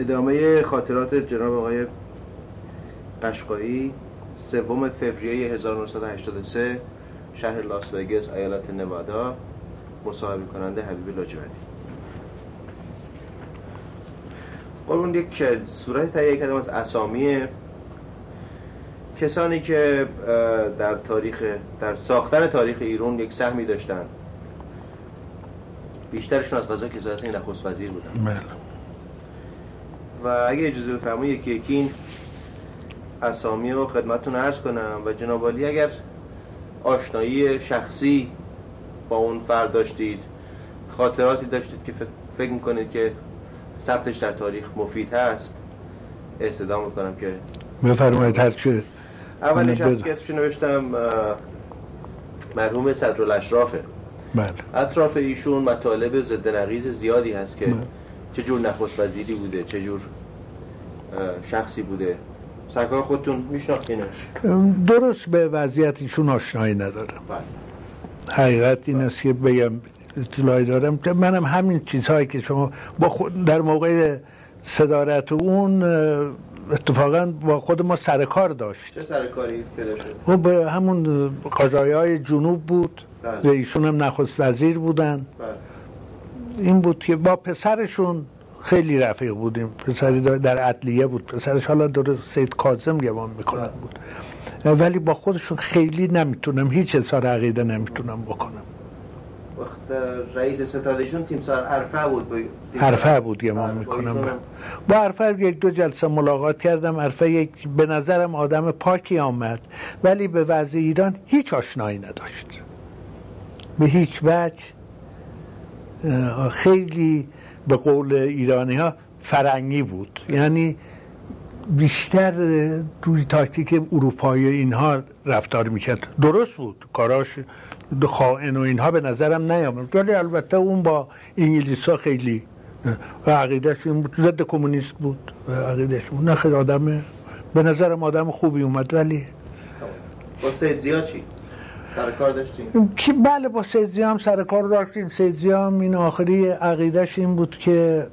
ادامه خاطرات جناب آقای قشقایی سوم فوریه 1983 شهر لاس وگاس ایالت نوادا مصاحبه کننده حبیب لاجوردی. قربون یک صورت تهیه کردم از اسامی کسانی که در تاریخ در ساختن تاریخ ایران یک سهمی داشتن. بیشترشون از غذا هستن نخست وزیر بودن. بله. و اگه اجازه بفرمایید یکی یکی این اسامی رو خدمتتون عرض کنم و جناب اگر آشنایی شخصی با اون فرد داشتید خاطراتی داشتید که فکر می‌کنید که ثبتش در تاریخ مفید هست استدام می‌کنم که بفرمایید هر چه اولین بله. شخصی که اسمش نوشتم مرحوم صدرالاشرافه بله اطراف ایشون مطالب ضد نقیض زیادی هست که بله. چه جور نخست وزیری بوده؟ چه جور شخصی بوده؟ سرکار خودتون میشناختینش درست به وضعیت ایشون آشنایی ندارم. بله. حقیقت این است که بگم اطلاعی دارم که منم همین چیزهایی که شما با خود در موقع صدارت اون اتفاقا با خود ما سر کار داشت. چه سرکاری پیدا و به همون قضایه های جنوب بود. بله. و ایشون هم نخست وزیر بودن. بله. این بود که با پسرشون خیلی رفیق بودیم. پسری در- در عدلیه بود. پسرش حالا درست سید کاظم گمان می‌کنم. بود. ولی با خودشون خیلی نمی‌تونم هیچ اظهار عقیده نمی‌تونم بکنم. وقت رئیس ستادشون تیمسار عرفه بود. حرفه بود گمان می‌کنم. با حرفه یک دو جلسه ملاقات کردم. حرفه یک به نظرم آدم پاکی آمد. ولی به وضع ایران هیچ آشنایی نداشت. به هیچ وجه خیلی به قول ایرانی ها فرنگی بود. یعنی بیشتر روی تاکتیک اروپایی اینها رفتار می‌کرد. درست بود. کاراش خائن و اینها به نظرم نیامد. ولی البته اون با انگلیس ها خیلی و عقیدش این بود. ضد کمونیست بود. و عقیدش نه خیلی آدم به نظرم آدم خوبی اومد ولی با سید زیا چی؟ سرکار داشتیم. کی بله با سیدزی هم سر کار داشتیم. سیدزی هم این آخری عقیدش این بود که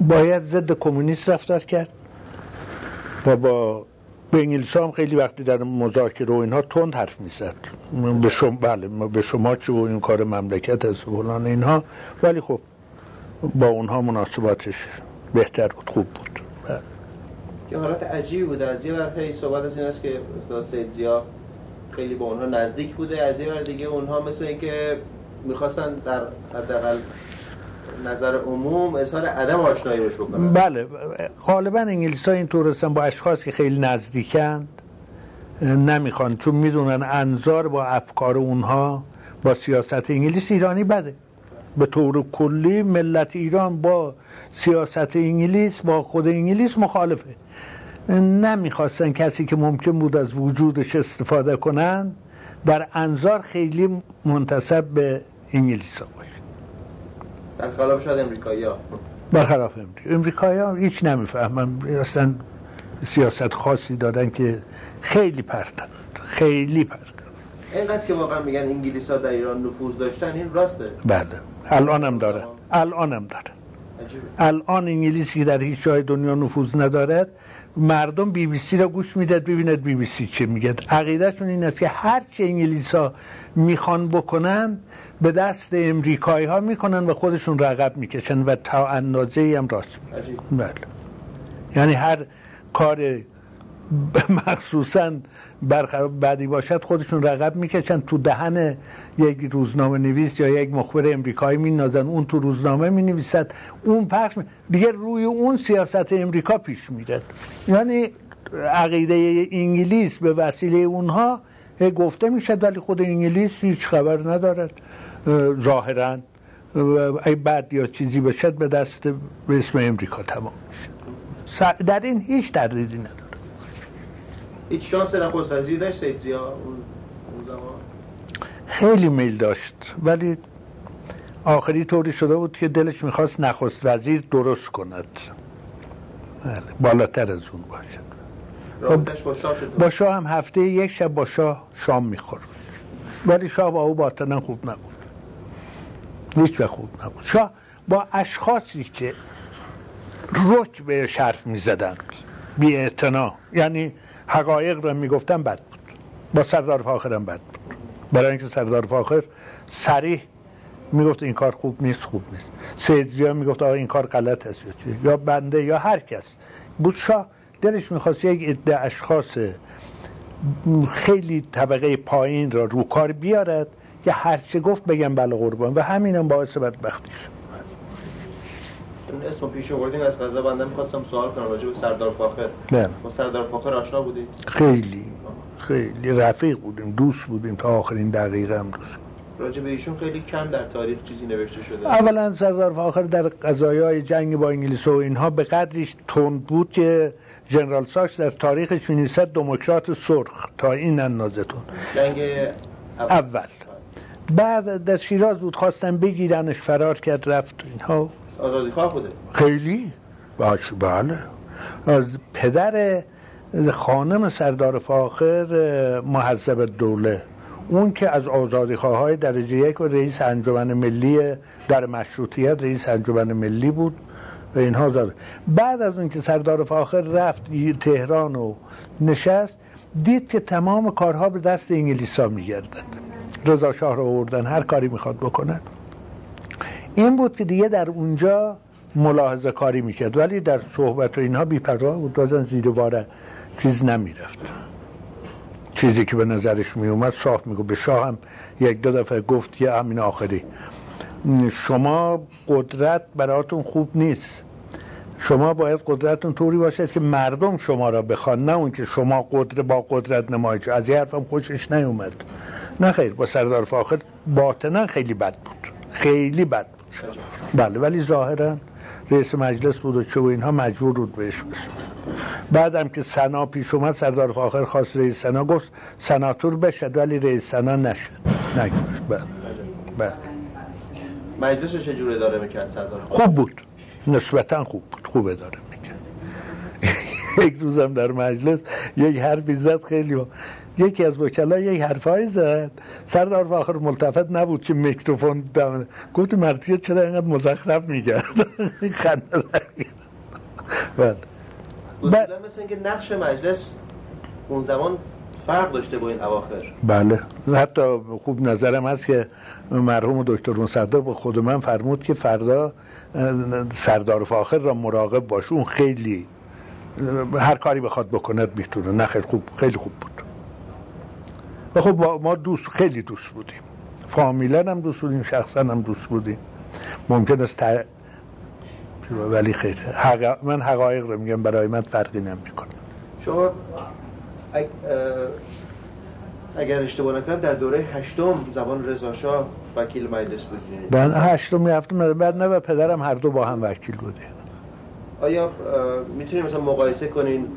باید ضد کمونیست رفتار کرد. و با به هم خیلی وقتی در مذاکره و اینها تند حرف می‌زد. به شما بله به شما چه و این کار مملکت است فلان اینها. ولی خب با اونها مناسباتش بهتر بود خوب بود. بله. یه حالت عجیبی بوده. از یه ور صحبت از این است که استاد سید زیا خیلی با اونها نزدیک بوده. از یه ور دیگه اونها مثل اینکه می‌خواستن در حداقل نظر عموم اظهار عدم آشنایی روش بکنن. بله. غالبا انگلیس ها اینطور هستن با اشخاص که خیلی نزدیکند نمی‌خوان چون می‌دونن انظار با افکار اونها با سیاست انگلیس ایرانی بده. به طور کلی ملت ایران با سیاست انگلیس با خود انگلیس مخالفه. نمی‌خواستن کسی که ممکن بود از وجودش استفاده کنن. در انظار خیلی منتصب به انگلیس ها باشه. در خلاف شاید امریکایی ها برخلاف امریکا. امریکایی ها هیچ نمی‌فهمن. اصلا سیاست خاصی دادن که خیلی پرتن خیلی پرتن اینقدر که واقعا میگن انگلیس ها در ایران نفوذ داشتن این راسته بله. الان هم داره. الان هم داره. الان انگلیسی در هیچ جای دنیا نفوذ ندارد مردم بی بی سی را گوش می‌داد ببیند بی بی سی چه میگه. عقیدهشون این است که هر چه انگلیس ها می‌خوان بکنن به دست امریکایی ها می‌کنن و خودشون رقب می‌کشن و تا اندازه هم راست میگن. بله. یعنی هر کار مخصوصا بعدی باشد خودشون رقب می‌کشن. تو دهن یک روزنامه نویس یا یک مخبر امریکایی مینازن اون تو روزنامه می نویسد اون پخش می... دیگه روی اون سیاست امریکا پیش میره یعنی عقیده انگلیس به وسیله اونها گفته می‌شد ولی خود انگلیس هیچ خبر ندارد. اه، ظاهرا اگه بعد یا چیزی بشد به دست به اسم امریکا تمام میشه در این هیچ تردیدی نداره هیچ شانس نخست وزیری داشت سید اون زمان؟ خیلی میل داشت. ولی آخری طوری شده بود که دلش می‌خواست نخست وزیر درست کند. بله، بالاتر از اون باشد. با شاه با شاه هم هفته یک شب با شاه شام می‌خورد. ولی شاه با او باطنا خوب نبود. هیچ خوب نبود. شاه با اشخاصی که رک به شرف می زدند بی اعتنا. یعنی حقایق را می‌گفتن بد بود. با سردار فاخرم بد بود. برای اینکه سردار فاخر سریح می‌گفت این کار خوب نیست خوب نیست. سید زیا می‌گفت آقا این کار غلط است. یا بنده یا هر کس. بود شاه دلش می‌خواست یک عده اشخاص خیلی طبقه پایین را رو کار بیارد که هرچه گفت بگم بله قربان. و همینم باعث بدبختی شد. اسم پیش آوردیم از قضا بنده می‌خواستم سوال کنم راجع به سردار فاخر. نه با سردار فاخر آشنا بودید خیلی. خیلی رفیق بودیم دوست بودیم تا آخرین دقیقه هم دوست راجع به ایشون خیلی کم در تاریخ چیزی نوشته شده. اولا سردار فاخر در قضایای جنگ با انگلیس و اینها به قدریش تند بود که جنرال ساکس در تاریخش می‌نویسد دموکرات سرخ تا این اندازه‌تون جنگ اول. بعد در شیراز بود خواستن بگیرنش فرار کرد رفت اینها. آزادی خواه بوده؟ خیلی. باش بله. از پدر خانم سردار فاخر محذب دوله. اون که از آزادی های درجه یک و رئیس انجمن ملی در مشروطیت رئیس انجمن ملی بود. و اینها زد بعد از اون که سردار فاخر رفت تهران و نشست دید که تمام کارها به دست انگلیسا میگردد. رضا شاه رو آوردن هر کاری می‌خواد بکنه. این بود که دیگه در اونجا ملاحظه کاری می‌کرد. ولی در صحبت و اینها بیپروا بود. دادن زیر باره. چیز نمی‌رفت. چیزی که به نظرش میومد شاه میگو به شاه هم یک دو دفعه گفت یه امین آخری. شما قدرت براتون خوب نیست. شما باید قدرتون طوری باشد که مردم شما را بخوان نه اون که شما قدرت با قدرت نمایش. از یه حرفم خوشش نیومد. نه خیر با سردار فاخر باطنا خیلی بد بود. خیلی بد بود. بله ولی ظاهرا رئیس مجلس بود و چه و اینها مجبور بود بهش بسید بعدم که سنا پیش اومد سردار فاخر خواست رئیس سنا گفت سناتور بشد ولی رئیس سنا نشد نگذاشت. بله. بله. مجلس چجور اداره می‌کرد سردار؟ خوب بود. نسبتا خوب بود. خوب اداره می‌کرد. یک روزم در مجلس یک حرفی زد خیلی یکی از وکلا یک حرفایی زد. سردار فاخر ملتفت نبود که میکروفون دم گفت مرتیه چرا اینقدر مزخرف میگرد خنده بله. مثل اینکه نقش مجلس اون زمان فرق داشته با این اواخر. بله. حتی خوب نظرم هست که مرحوم دکتر مصدق به خود من فرمود که فردا سردار فاخر را مراقب باش. اون خیلی هر کاری بخواد بکند می‌تونه. نه خیلی خوب خیلی خوب بود. و خب ما دوست خیلی دوست بودیم. فامیلا هم دوست بودیم شخصا هم دوست بودیم. ممکن است ولی خیر. من حقایق رو میگم برای من فرقی نمی‌کنه. شما اگر اشتباه نکنم در دوره هشتم زبان رضا وکیل مجلس بودین بعد هشتم هفتم بعد نه و پدرم هر دو با هم وکیل بوده آیا می‌تونیم مثلا مقایسه کنین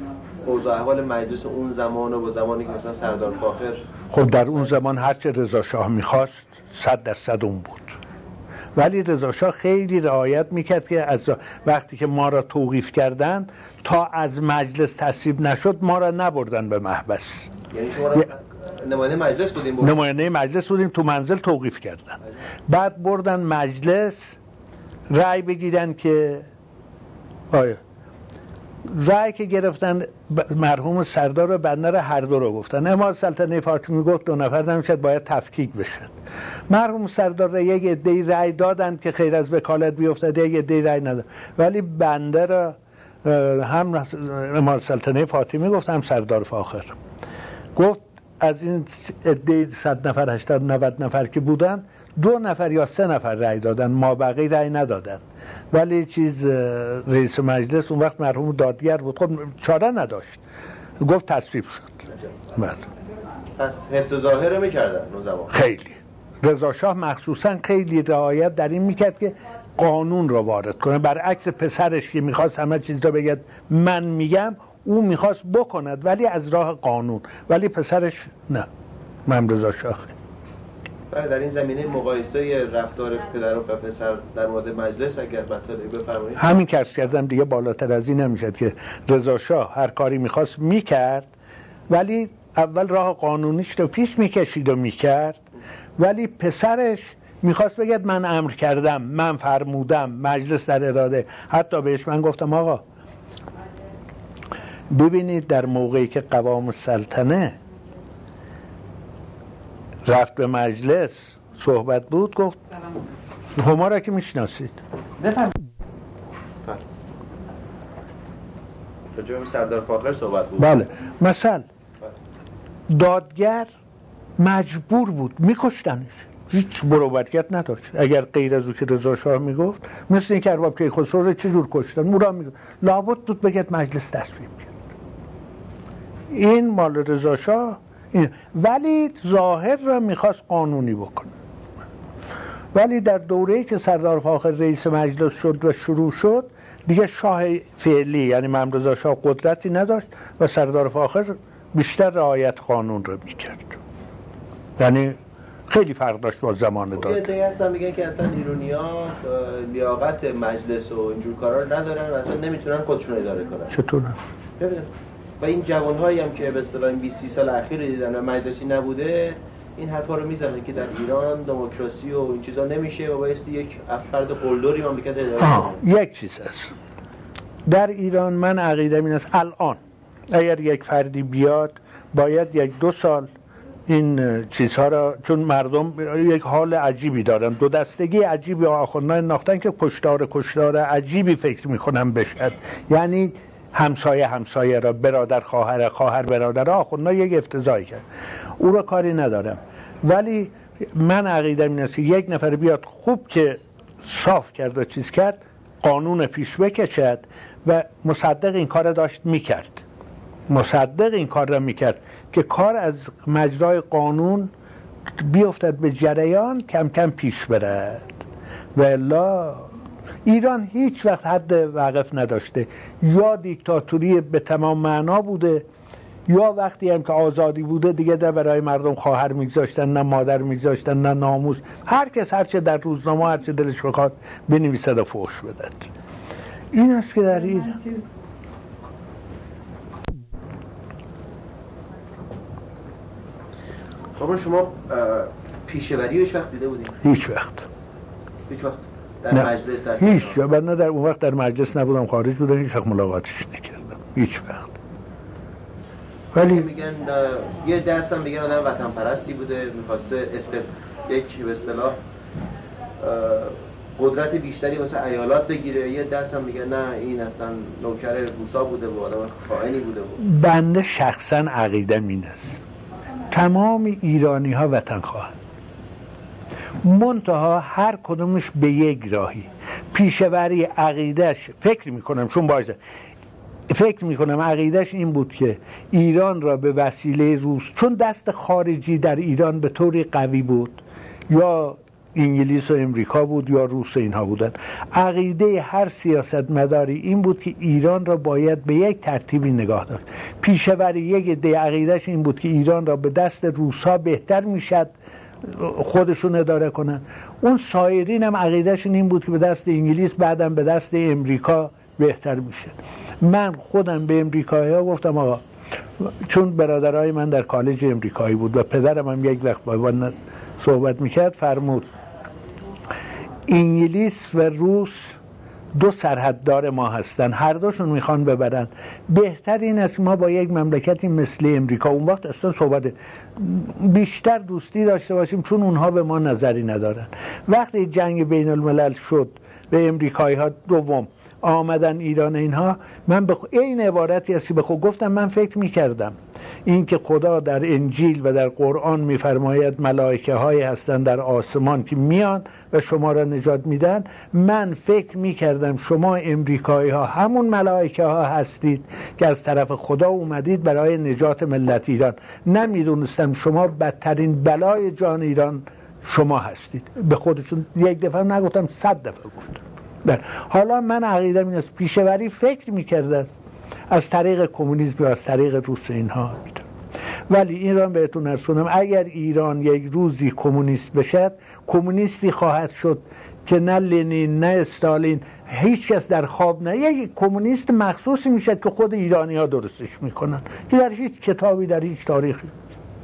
اوضاع احوال مجلس اون زمان و با زمانی که مثلا سردار فاخر خب در اون زمان هرچه رضا شاه می‌خواست صد درصد اون بود. ولی رضا شاه خیلی رعایت می‌کرد که از وقتی که ما را توقیف کردن تا از مجلس تصویب نشد ما را نبردن به محبس. یعنی شما را نماینده مجلس بودیم نماینده مجلس بودیم تو منزل توقیف کردن. بعد بردن مجلس رأی بگیرن که آیا. رأی که گرفتن مرحوم سردار و بندر هر دو رو گفتن. اما سلطنه فاطمی گفت دو نفر نمی‌شد باید تفکیک بشد مرحوم سردار یک عده رأی دادن که خیر از وکالت بیفتد یک عده رأی نداد. ولی بنده را هم امام سلطنه فاطمی گفت هم سردار فاخر. گفت از این عده صد نفر هشتاد 90 نفر که بودن دو نفر یا سه نفر رأی دادن ما بقیه رأی ندادن. ولی چیز رئیس مجلس اون وقت مرحوم دادگر بود. خب چاره نداشت. گفت تصویب شد. بله. پس حفظ ظاهره می‌کردن خیلی. رضا شاه مخصوصا خیلی رعایت در این می‌کرد که قانون رو وارد کنه. برعکس پسرش که می‌خواست همه چیز رو بگد من میگم او می‌خواست بکند ولی از راه قانون. ولی پسرش نه. من رضا شاه. بله در این زمینه مقایسه رفتار پدر و پسر در مورد مجلس اگر مطالعه بفرمایید. همین کس کردم دیگه بالاتر از این نمی‌شد که رضا شاه هر کاری می‌خواست می‌کرد ولی اول راه قانونیش رو پیش می‌کشید و می‌کرد. ولی پسرش می‌خواست بگد من امر کردم من فرمودم مجلس در اراده. حتی بهش من گفتم آقا ببینید در موقعی که قوام سلطنه رفت به مجلس صحبت بود گفت هما را که می‌شناسید. سردار فاخر صحبت بود. بله. مثل دادگر مجبور بود میکشتنش. هیچ بروبرکت نداشت اگر غیر از او که رضا شاه می‌گفت مثل این که ارباب که خسرو رو چجور کشتن؟ مورا می‌گفت. لابد بود بگید مجلس تصویب کرد. این مال رضا شاه. ولی ظاهر را می‌خواست قانونی بکنه. ولی در دوره که سردار فاخر رئیس مجلس شد و شروع شد دیگه شاه فعلی یعنی ممرزا شاه قدرتی نداشت و سردار فاخر بیشتر رعایت قانون رو می‌کرد. یعنی خیلی فرق داشت با زمان خب، داد یه هستن میگن که اصلا ایرونی ها لیاقت مجلس و اینجور کارا رو ندارن و اصلا نمی‌تونن خودشون اداره کنن. چطور و این جوان هایی هم که به اصطلاح 20 سال اخیر دیدن و مجلسی نبوده این حرفا رو می‌زنن که در ایران دموکراسی و این چیزا نمیشه و بایستی یک فرد قلدری مملکت اداره یک چیز هست. در ایران من عقیده این است الان اگر یک فردی بیاد باید یک دو سال این چیزها را چون مردم یک حال عجیبی دارن دو دستگی عجیبی آخوندان ناختن که کشتار کشتار عجیبی فکر می‌کنم بشد یعنی همسایه همسایه را برادر خواهر خواهر برادر آخوندان یک افتضاحی کرد. او را کاری ندارم. ولی من عقیدم این است که یک نفر بیاد خوب که صاف کرد و چیز کرد قانون پیش بکشد و مصدق این کار داشت می‌کرد. مصدق این کار را می‌کرد که کار از مجرای قانون بیفتد به جریان کم کم پیش برد. و الا ایران هیچ وقت حد وقف نداشته. یا دیکتاتوری به تمام معنا بوده یا وقتی هم که آزادی بوده دیگه در برای مردم خواهر میگذاشتن نه مادر میگذاشتن نه ناموس. هر کس هرچه در روزنامه هرچه دلش بخواد بنویسد و فوش بدد این است که در ایران خب شما پیشوری هیچ وقت دیده بودید؟ هیچ وقت. هیچ وقت. در مجلس در هیچ جا نه در اون وقت در مجلس نبودم خارج بودم هیچ وقت ملاقاتش نکردم هیچ وقت. ولی میگن یه دست هم میگن آدم وطن پرستی بوده می‌خواسته استف... یک به اصطلاح قدرت بیشتری واسه ایالات بگیره. یه دست هم میگن نه این اصلا نوکر روسا بوده و آدم خائنی بوده بود بنده شخصا عقیدم این است. تمام ایرانی ها وطن خواهند منتها هر کدومش به یک راهی. پیشوری عقیدش فکر می‌کنم چون باشه فکر می‌کنم عقیدش این بود که ایران را به وسیله روس چون دست خارجی در ایران به طوری قوی بود یا انگلیس و امریکا بود یا روس اینها بودن. عقیده هر سیاست مداری این بود که ایران را باید به یک ترتیبی نگاه داشت. پیشور یک عده عقیدهش این بود که ایران را به دست روسا بهتر می‌شد. خودشون اداره کنن. اون سایرین هم عقیدهشون این بود که به دست انگلیس بعدم به دست امریکا بهتر میشه. من خودم به امریکایی ها گفتم آقا چون برادرای من در کالج امریکایی بود و پدرم هم یک وقت با من صحبت می‌کرد فرمود انگلیس و روس دو سرحددار ما هستن. هر دوشون می‌خوان ببرن. بهتر این است ما با یک مملکتی مثل امریکا اون وقت اصلا صحبت بیشتر دوستی داشته باشیم چون اونها به ما نظری ندارن. وقتی جنگ بین الملل شد به امریکایی ها دوم آمدن ایران اینها من به این عبارتی است که به خود گفتم من فکر می‌کردم اینکه خدا در انجیل و در قرآن میفرماید ملائکه هایی هستند در آسمان که میان و شما را نجات میدن من فکر می‌کردم شما امریکایی ها همون ملائکه ها هستید که از طرف خدا اومدید برای نجات ملت ایران. نمی‌دونستم شما بدترین بلای جان ایران شما هستید. به خودشون یک دفعه نگفتم صد دفعه گفتم. بله. حالا من عقیدم این است. پیشوری فکر می‌کرده از طریق کمونیسم یا از طریق روس اینها. ولی این را بهتون ارسونم اگر ایران یک روزی کمونیست بشد کمونیستی خواهد شد که نه لنین نه استالین هیچ کس در خواب نه. یک کمونیست مخصوصی می‌شد که خود ایرانی ها درستش می‌کنن که در هیچ کتابی در هیچ تاریخی.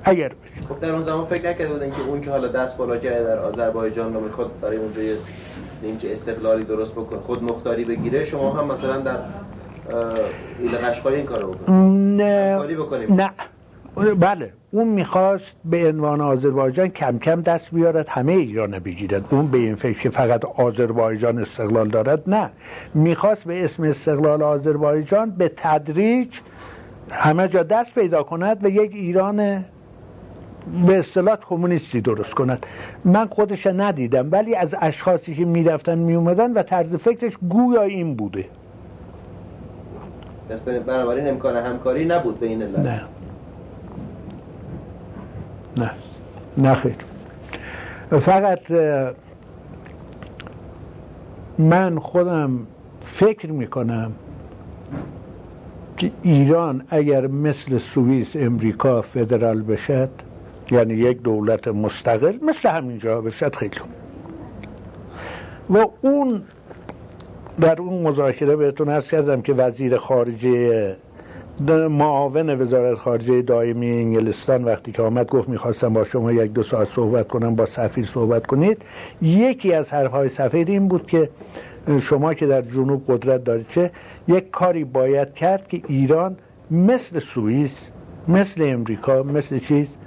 اگر خب در اون زمان فکر نکرده بودن که اون که حالا دست بالا کرده در آذربایجان رو می‌خواد برای اونجا یه استقلالی درست بکنه خود مختاری بگیره شما هم مثلا در ایل قشقای این کارو بکنید نه. نه. بله. اون می‌خواست به عنوان آذربایجان کم کم دست بیارد همه ایران بگیرد. اون به این فکر که فقط آذربایجان استقلال دارد نه. می‌خواست به اسم استقلال آذربایجان به تدریج همه جا دست پیدا کند و یک ایران به اصطلاح کمونیستی درست کند. من خودش ندیدم ولی از اشخاصی که می‌رفتن میومدن و طرز فکرش گویا این بوده. بنابراین امکان همکاری نبود بین نه. نه. نه خیر. فقط من خودم فکر می‌کنم که ایران اگر مثل سوئیس امریکا فدرال بشد یعنی یک دولت مستقل مثل همینجا بشد خیلی و اون در اون مذاکره بهتون ارز کردم که وزیر خارجه معاون وزارت خارجه دائمی انگلستان وقتی که آمد گفت می‌خواستم با شما یک دو ساعت صحبت کنم با سفیر صحبت کنید. یکی از حرفهای سفیر این بود که شما که در جنوب قدرت دارید چه یک کاری باید کرد که ایران مثل سوئیس مثل امریکا مثل چیز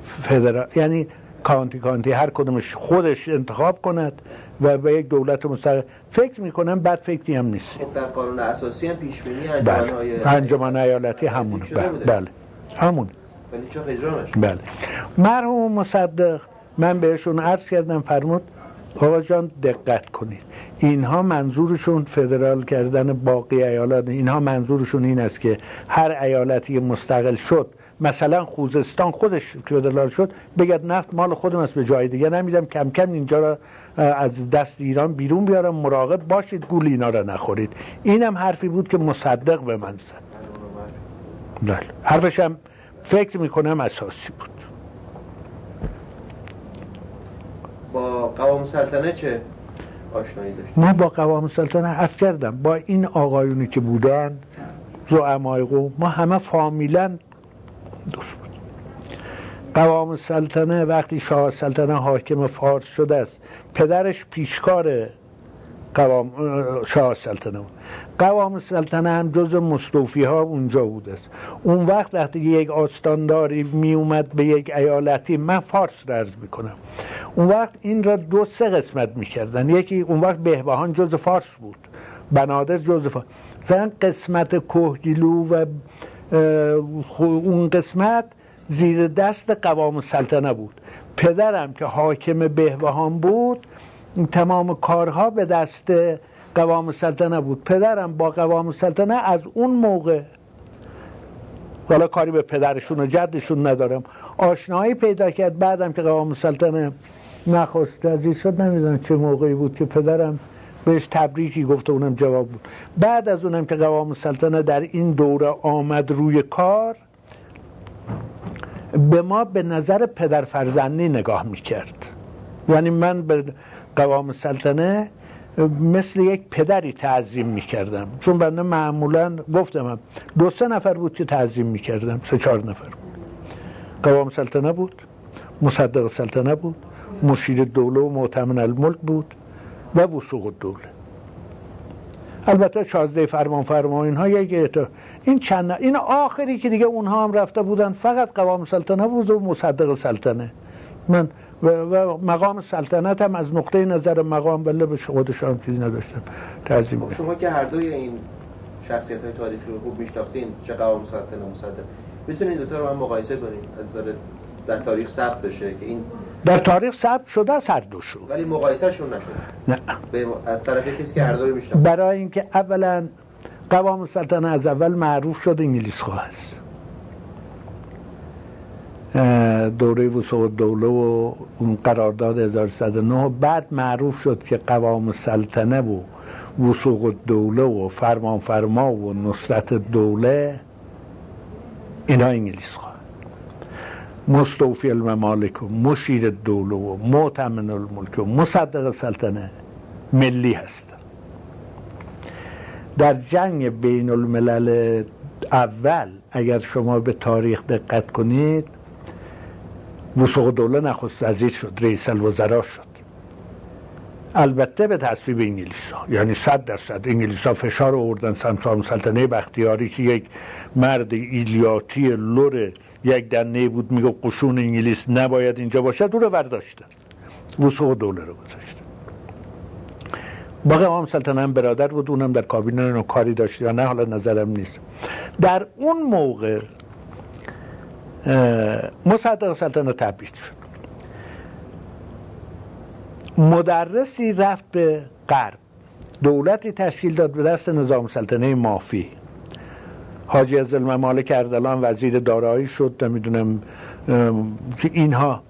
فدرال یعنی کانتی کانتی هر کدومش خودش انتخاب کند. و به یک دولت مستقل. فکر می‌کنم بد فکری هم نیست. خب در قانون اساسی هم پیش بینی بله. انجمن ایالتی همونه. بله. بله. همون. ولی چه اجرا بله. مرحوم مصدق من بهشون عرض کردم فرمود آقا جان دقت کنید. اینها منظورشون فدرال کردن باقی ایالات اینها منظورشون این است که هر ایالتی مستقل شد مثلا خوزستان خودش فدرال شد بگد نفت مال خودم است به جای دیگه نمیدم. کم کم اینجا را از دست ایران بیرون بیارم مراقب باشید گول اینا را نخورید. اینم حرفی بود که مصدق به من زد. بله. حرفش هم فکر می‌کنم اساسی بود. با قوام سلطنه چه آشنایی داشت؟ ما با قوام سلطنه عرض کردم. با این آقایونی که بودن زعمای قوم ما همه فامیلا دوست قوام سلطنه وقتی شاه سلطنه حاکم فارس شده است پدرش پیشکار قوام شاه سلطنه بود. قوام سلطنه هم جز مصطوفی ها اونجا بود است. اون وقت وقتی یک آستانداری می اومد به یک ایالتی من فارس رز می‌کنم. اون وقت این را دو سه قسمت می‌کردن. یکی اون وقت بهبهان جز فارس بود. بنادر جز فارس. مثلا قسمت کوهگیلو و اون قسمت زیر دست قوام سلطنه بود. پدرم که حاکم بهبهان بود تمام کارها به دست قوام سلطنه بود. پدرم با قوام سلطنه از اون موقع حالا کاری به پدرشون و جدشون ندارم. آشنایی پیدا کرد بعدم که قوام سلطنه نخواست عزیز شد نمی‌دونم چه موقعی بود که پدرم بهش تبریکی گفته اونم جواب بود. بعد از اونم که قوام سلطنه در این دوره آمد روی کار به ما به نظر پدر فرزندی نگاه می‌کرد. یعنی من به قوام سلطنه مثل یک پدری تعظیم می‌کردم. چون بنده معمولا گفتم دو سه نفر بود که تعظیم می‌کردم سه چهار نفر قوام سلطنه بود مصدق سلطنه بود مشیر دوله و معتمن الملک بود و وسوق دوله البته شازده فرمان فرمان اینها یک این چند این آخری که دیگه اونها هم رفته بودن فقط قوام سلطنه بود و مصدق سلطنه. من و, و مقام سلطنت هم از نقطه نظر مقام بله به خودشان چیزی نداشتم. تعظیم خب شما که هر دوی این شخصیت های تاریخی رو خوب میشناختین چه قوام سلطنه مصدق می‌تونید دوتا رو هم مقایسه کنیم از در تاریخ ثبت بشه که این در تاریخ ثبت شده هر دوشون ولی مقایسهشون نشده. نه. از طرف کسی که هر دوی برای اینکه اولا قوام سلطنه از اول معروف شد انگلیس خواه است دوره وسوق دوله و اون قرارداد 1109 بعد معروف شد که قوام سلطنه و وسوق دوله و فرمان فرما و نصرت دوله اینا انگلیس خواه مستوفی الممالک و مشیر دوله و معتمن الملک و مصدق سلطنه ملی هست. در جنگ بین الملل اول اگر شما به تاریخ دقت کنید وسوق دوله نخست وزیر شد رئیس الوزرا شد. البته به تصویب انگلیس ها یعنی صد درصد. انگلیس ها فشار آوردن سمسار سلطنه بختیاری که یک مرد ایلیاتی لور یک دنه بود میگه قشون انگلیس نباید اینجا باشد او رو برداشتن. وسوق دوله رو گذاشتن. باقی هم سلطنه هم برادر بود اونم در کابینه کاری داشت یا نه حالا نظرم نیست. در اون موقع مصدق سلطنه تبعید شد. مدرسی رفت به غرب. دولتی تشکیل داد به دست نظام سلطنه مافی. حاجی از الممالک اردلان وزیر دارایی شد نمی‌دونم که اینها.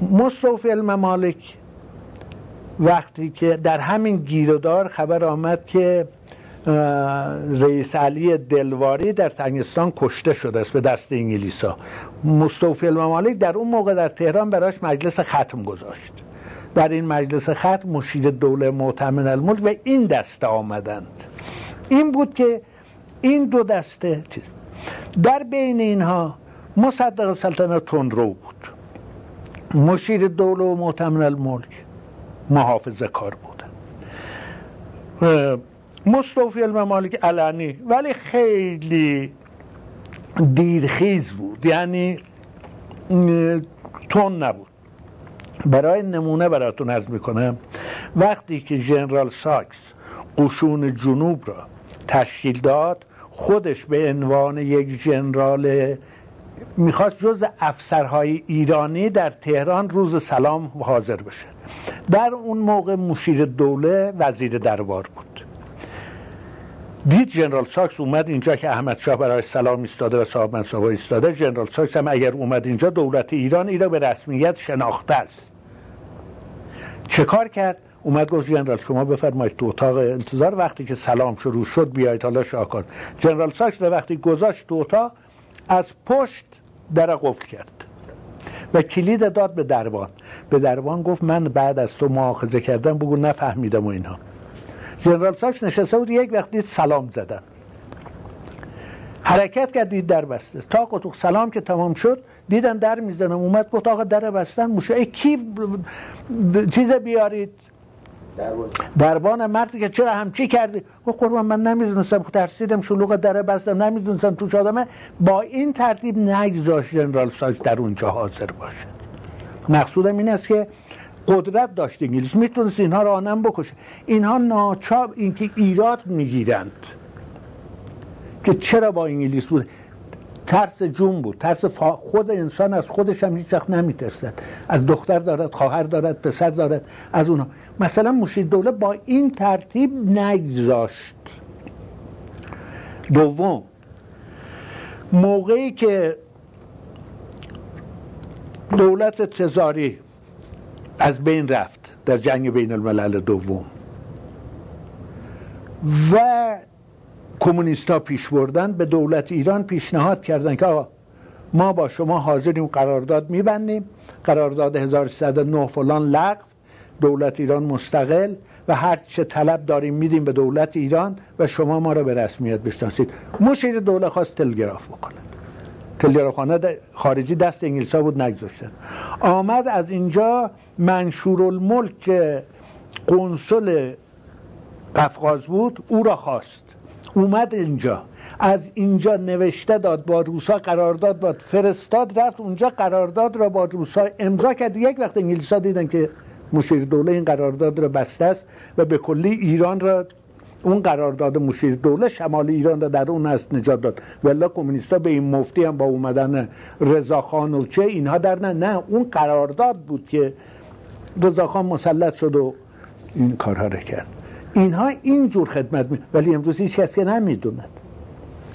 مصطفی الممالک وقتی که در همین گیردار خبر آمد که رئیس علی دلواری در تنگستان کشته شده است به دست انگلیسا. مصطفی الممالک در اون موقع در تهران براش مجلس ختم گذاشت. در این مجلس ختم مشیر دوله معتمن الملک و این دسته آمدند. این بود که این دو دسته چیز در بین اینها مصدق سلطنت تندرو بود. مشیر دوله و معتمن الملک محافظه کار بودن مصطفی الممالک علنی ولی خیلی دیرخیز بود. یعنی تون نبود. برای نمونه براتون از می‌کنم وقتی که جنرال ساکس قشون جنوب را تشکیل داد خودش به عنوان یک جنرال می‌خواست جز افسرهای ایرانی در تهران روز سلام حاضر بشه. در اون موقع مشیر دوله وزیر دربار بود. دید جنرال ساکس اومد اینجا که احمد شاه برای سلام ایستاده و صاحب منصب ایستاده. جنرال ساکس هم اگر اومد اینجا دولت ایران ای را به رسمیت شناخته است. چه کار کرد؟ اومد گفت جنرال شما بفرمایید تو اتاق انتظار وقتی که سلام شروع شد بیایید حالا شاکر جنرال ساکس وقتی گذاشت تو اتاق از پشت در قفل کرد و کلید داد به دربان به دربان گفت من بعد از تو مؤاخذه کردم بگو نفهمیدم و اینها. جنرال ساکس نشسته بود یک وقتی سلام زدن. حرکت کردید در بسته. تا قطوق سلام که تمام شد دیدن در می‌زنم اومد گفت آقا در بستن موشه. ای کی چیز بیارید؟ دربان مردی که چرا همچی کردی؟ گفت قربان من نمی‌دونستم که ترسیدم شلوغ در بستم نمی‌دونستم توش آدمه با این ترتیب نگذاشت جنرال ساکس در اونجا حاضر باشه. مقصودم این است که قدرت داشت انگلیس. می‌تونست اینها را آنم بکشه. اینها ناچاب اینکه ایراد می‌گیرند. که چرا با انگلیس بود؟ ترس جون بود. ترس خود انسان از خودش هم هیچ وقت نمیترسد. از دختر دارد خواهر دارد پسر دارد از اونها. مثلا مشیر دوله با این ترتیب نگذاشت. دوم موقعی که دولت تزاری از بین رفت در جنگ بین الملل دوم و کمونیستا پیش بردن به دولت ایران پیشنهاد کردن که آقا ما با شما حاضریم قرارداد میبندیم قرارداد 1309 فلان لغو دولت ایران مستقل و هر چه طلب داریم میدیم به دولت ایران و شما ما را به رسمیت بشناسید. مشیر دوله خواست تلگراف بکنه تلگرافخانه خارجی دست انگلیس ها بود نگذاشتن آمد از اینجا منشور الملک قنصل قفقاز بود او را خواست. اومد اینجا. از اینجا نوشته داد با روسا قرارداد داد فرستاد رفت اونجا قرارداد را با روسا امضا کرد. یک وقت انگلیس ها دیدن که مشیر دوله این قرارداد را بسته است و به کلی ایران را اون قرارداد مشیر دوله شمال ایران را در اون است نجات داد. ولی کمونیستا به این مفتی هم با اومدن رضاخان و چه اینها در نه. نه اون قرارداد بود که رضاخان مسلط شد و این کارها را کرد. اینها اینجور خدمت می ولی امروز هیچ کسی نمی‌دوند.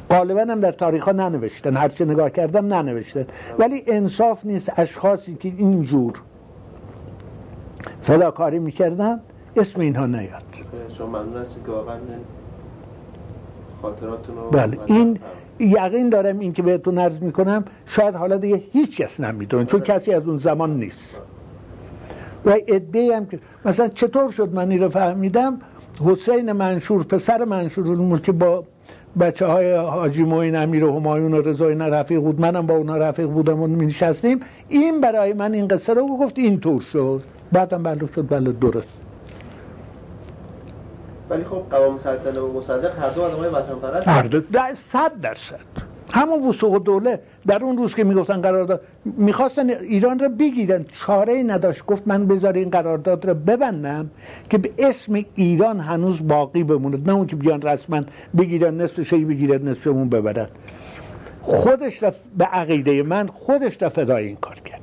غالبا هم در تاریخ ها ننوشتن. هرچه نگاه کردم ننوشتن. ولی انصاف نیست. اشخاصی که اینجور فلاکاری می‌کردن اسم اینها نیاد. شما ممنون که واقعا خاطراتون بله این یقین دارم این که بهتون عرض می‌کنم شاید حالا دیگه هیچ کس نمی‌دونه چون کسی از اون زمان نیست. و ادعی هم که مثلا چطور شد من این رو فهمیدم؟ حسین منشور پسر منشور که با بچه های حاجی موین امیر و همایون و رضایین رفیق بود منم با اونا رفیق بودم و می نشستیم. این برای من این قصه رو گفت اینطور شد. بعدم بله شد بله درست. ولی خب قوام سلطنه و مصدق هر دو آدمای وطن پرست. هر دو. صد درصد. همون وسوق دوله در اون روز که می‌گفتن قرارداد می‌خواستن ایران رو بگیرن. چاره ای نداشت. گفت من بذار این قرارداد رو ببندم که به اسم ایران هنوز باقی بمونه. نه اون که بیان رسما بگیرن نصف شی بگیرن نصفمون ببرن. خودش به عقیده من خودش را فدای این کار کرد.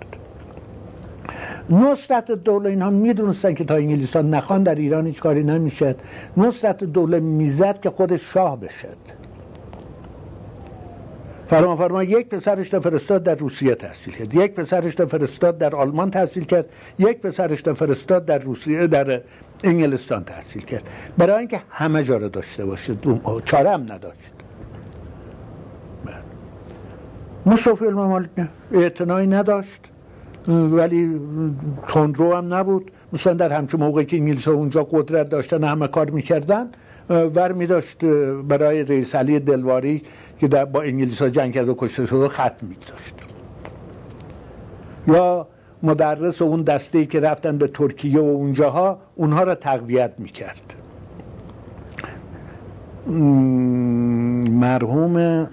نصرت دوله اینها می‌دونستن که تا انگلیس ها نخوان در ایران هیچ کاری نمی‌شد. نصرت دوله می‌زد که خودش شاه بشد. فرمان فرما یک پسرش را فرستاد در روسیه تحصیل کرد. یک پسرش را فرستاد در آلمان تحصیل کرد. یک پسرش را فرستاد در روسیه در انگلستان تحصیل کرد. برای اینکه همه جا را داشته باشه چاره هم نداشت. مصطفی الممالک اعتنایی نداشت. ولی تندرو هم نبود. مثلا در همچون موقعی که انگلیس اونجا قدرت داشتن همه کار می‌کردن ور می داشت برای رئیس علی دلواری که در با انگلیس ها جنگ کرد و کشته شده خط میگذاشت یا مدرس و اون دسته ای که رفتن به ترکیه و اونجاها اونها را تقویت می‌کرد. مرحوم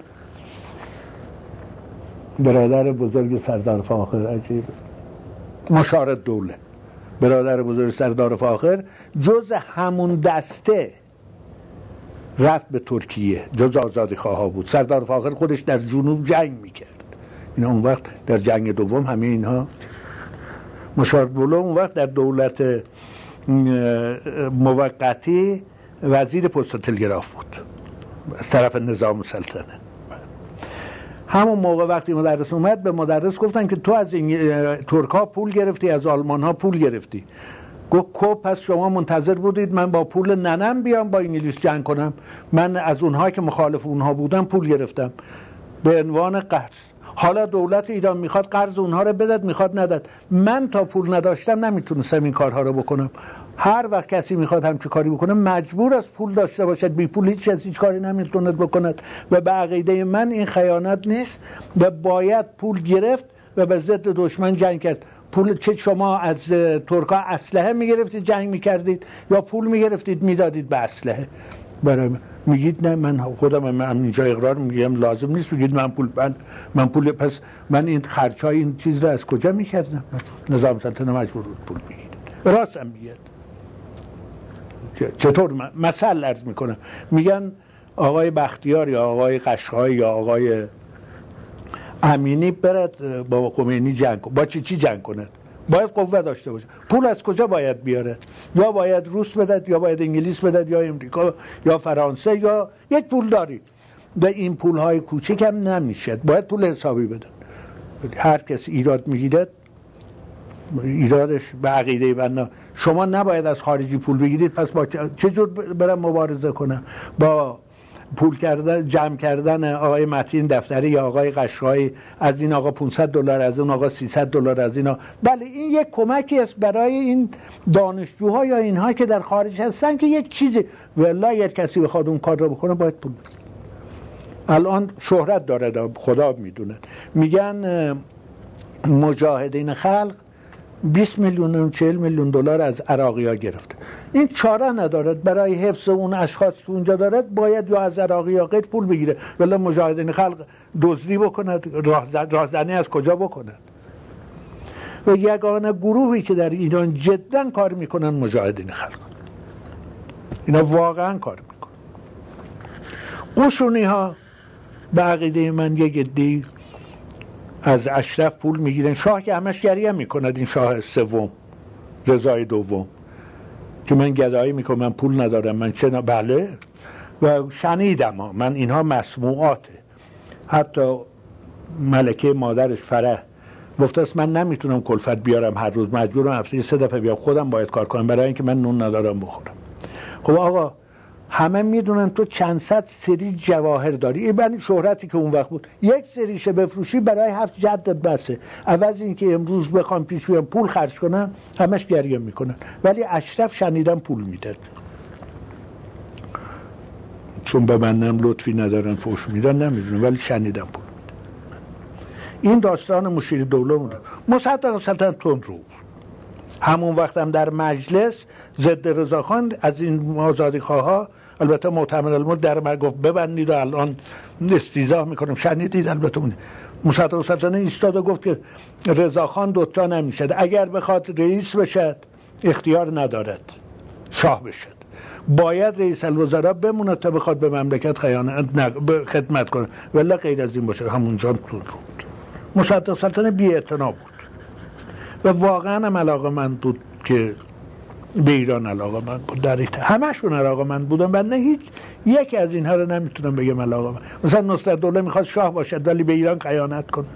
برادر بزرگ سردار فاخر عجیب. مشار دوله. برادر بزرگ سردار فاخر جز همون دسته رفت به ترکیه. جز آزادی خواه بود. سردار فاخر خودش در جنوب جنگ می‌کرد. این اون وقت در جنگ دوم همه اینها. مشار دوله اون وقت در دولت موقتی وزیر پست تلگراف بود. از طرف نظام سلطنه همون موقع وقتی مدرس اومد به مدرس گفتن که تو از ترک ها پول گرفتی از آلمان ها پول گرفتی. گفت کو پس شما منتظر بودید من با پول ننم بیام با انگلیس جنگ کنم. من از اونها که مخالف اونها بودم پول گرفتم. به عنوان قرض. حالا دولت ایران می‌خواد قرض اونها رو بدد می‌خواد نداد من تا پول نداشتم نمی‌تونستم این کارها رو بکنم. هر وقت کسی می‌خواد همچه کاری بکنه مجبور از پول داشته باشد. بی پول هیچ کسی هیچ کاری نمی‌توند بکند. و به عقیده من این خیانت نیست و باید پول گرفت و به ضد دشمن جنگ کرد. پول چه شما از ترکا اسلحه می‌گرفتید جنگ می‌کردید یا پول می‌گرفتید می‌دادید به اسلحه؟ برای میگید نه من خودم من اینجا اقرار میگم لازم نیست. میگید من پول من, من پول پس من این خرچای این چیز رو از کجا می‌کردم؟ نظام سلطنه مجبور بود پول بگیرید. راست هم چطور مثل ارز می‌کنم. میگن آقای بختیار یا آقای قشقای یا آقای امینی برد با خمینی جنگ با چی چی جنگ کنه؟ باید قوه داشته باشه. پول از کجا باید بیاره؟ یا باید روس بدد یا باید انگلیس بدد یا امریکا یا فرانسه یا یک پول داری. به این پول های کوچک هم نمیشه. باید پول حسابی بدن. هر کس ایراد می‌گیرد ایرادش به عقیده بنا شما نباید از خارجی پول بگیرید پس با چه جور برم مبارزه کنم؟ با پول کردن جمع کردن آقای متین دفتری یا آقای قشقایی از این آقا 500 دلار از اون آقا 300 دلار از اینا. بله این یک کمکی است برای این دانشجوها یا اینها که در خارج هستن که یک چیزی والله یک کسی بخواد اون کار رو بکنه باید پول الان شهرت داره خدا می‌دونه. میگن مجاهدین خلق 20 میلیون و 40 میلیون دلار از عراقی ها گرفته این چاره ندارد. برای حفظ اون اشخاص که اونجا دارد باید یا از عراقی یا پول بگیره. ولی مجاهدین خلق دزدی بکند راهزنی از کجا بکند؟ و یگانه گروهی که در ایران جدا کار می‌کنن مجاهدین خلق. اینا واقعا کار می‌کنن. قشونی ها به عقیده من یک دی از اشرف پول می‌گیرن. شاه که همش گریه می‌کند این شاه سوم رضای دوم. که من گدایی می‌کنم من پول ندارم من چه بله. و شنیدم من اینها مسموعاته. حتی ملکه مادرش فره گفته است من نمی‌تونم کلفت بیارم هر روز مجبورم هفته سه دفعه بیام خودم باید کار کنم برای اینکه من نون ندارم بخورم. خب آقا همه می‌دونن تو چند صد سری جواهر داری این بنی شهرتی که اون وقت بود. یک سریشه بفروشی برای هفت جدت بسه. عوض اینکه امروز بخوام پیش بیان پول خرج کنن همش گریه می‌کنن. ولی اشرف شنیدن پول می‌داد. چون به منم لطفی ندارن فوش میدن نمی‌دونم ولی شنیدم پول این داستان مشیر دوله بوده مصدق سلطنت تند رو همون وقتم هم در مجلس ضد رضاخان از این آزادی خواه البته معتمد الملک در من گفت ببندید و الان استیزاه می‌کنم. شنیدید البته اون مصدق سلطنه ایستاد و گفت که رضاخان دوتا نمی‌شد. اگر بخواد رئیس بشد اختیار ندارد. شاه بشد. باید رئیس الوزراء بمونه تا بخواد به مملکت خیانت خدمت کنه. ولی غیر از این باشه. همونجا تو بود. مصدق سلطنه بی بود. و واقعا هم علاقه من بود که به ایران علاقه من بود در همشون علاقه من بودم و هیچ یکی از اینها رو نمی‌تونم بگم علاقه من. مثلا نصرت دوله می‌خواست شاه باشد ولی به ایران خیانت کنه.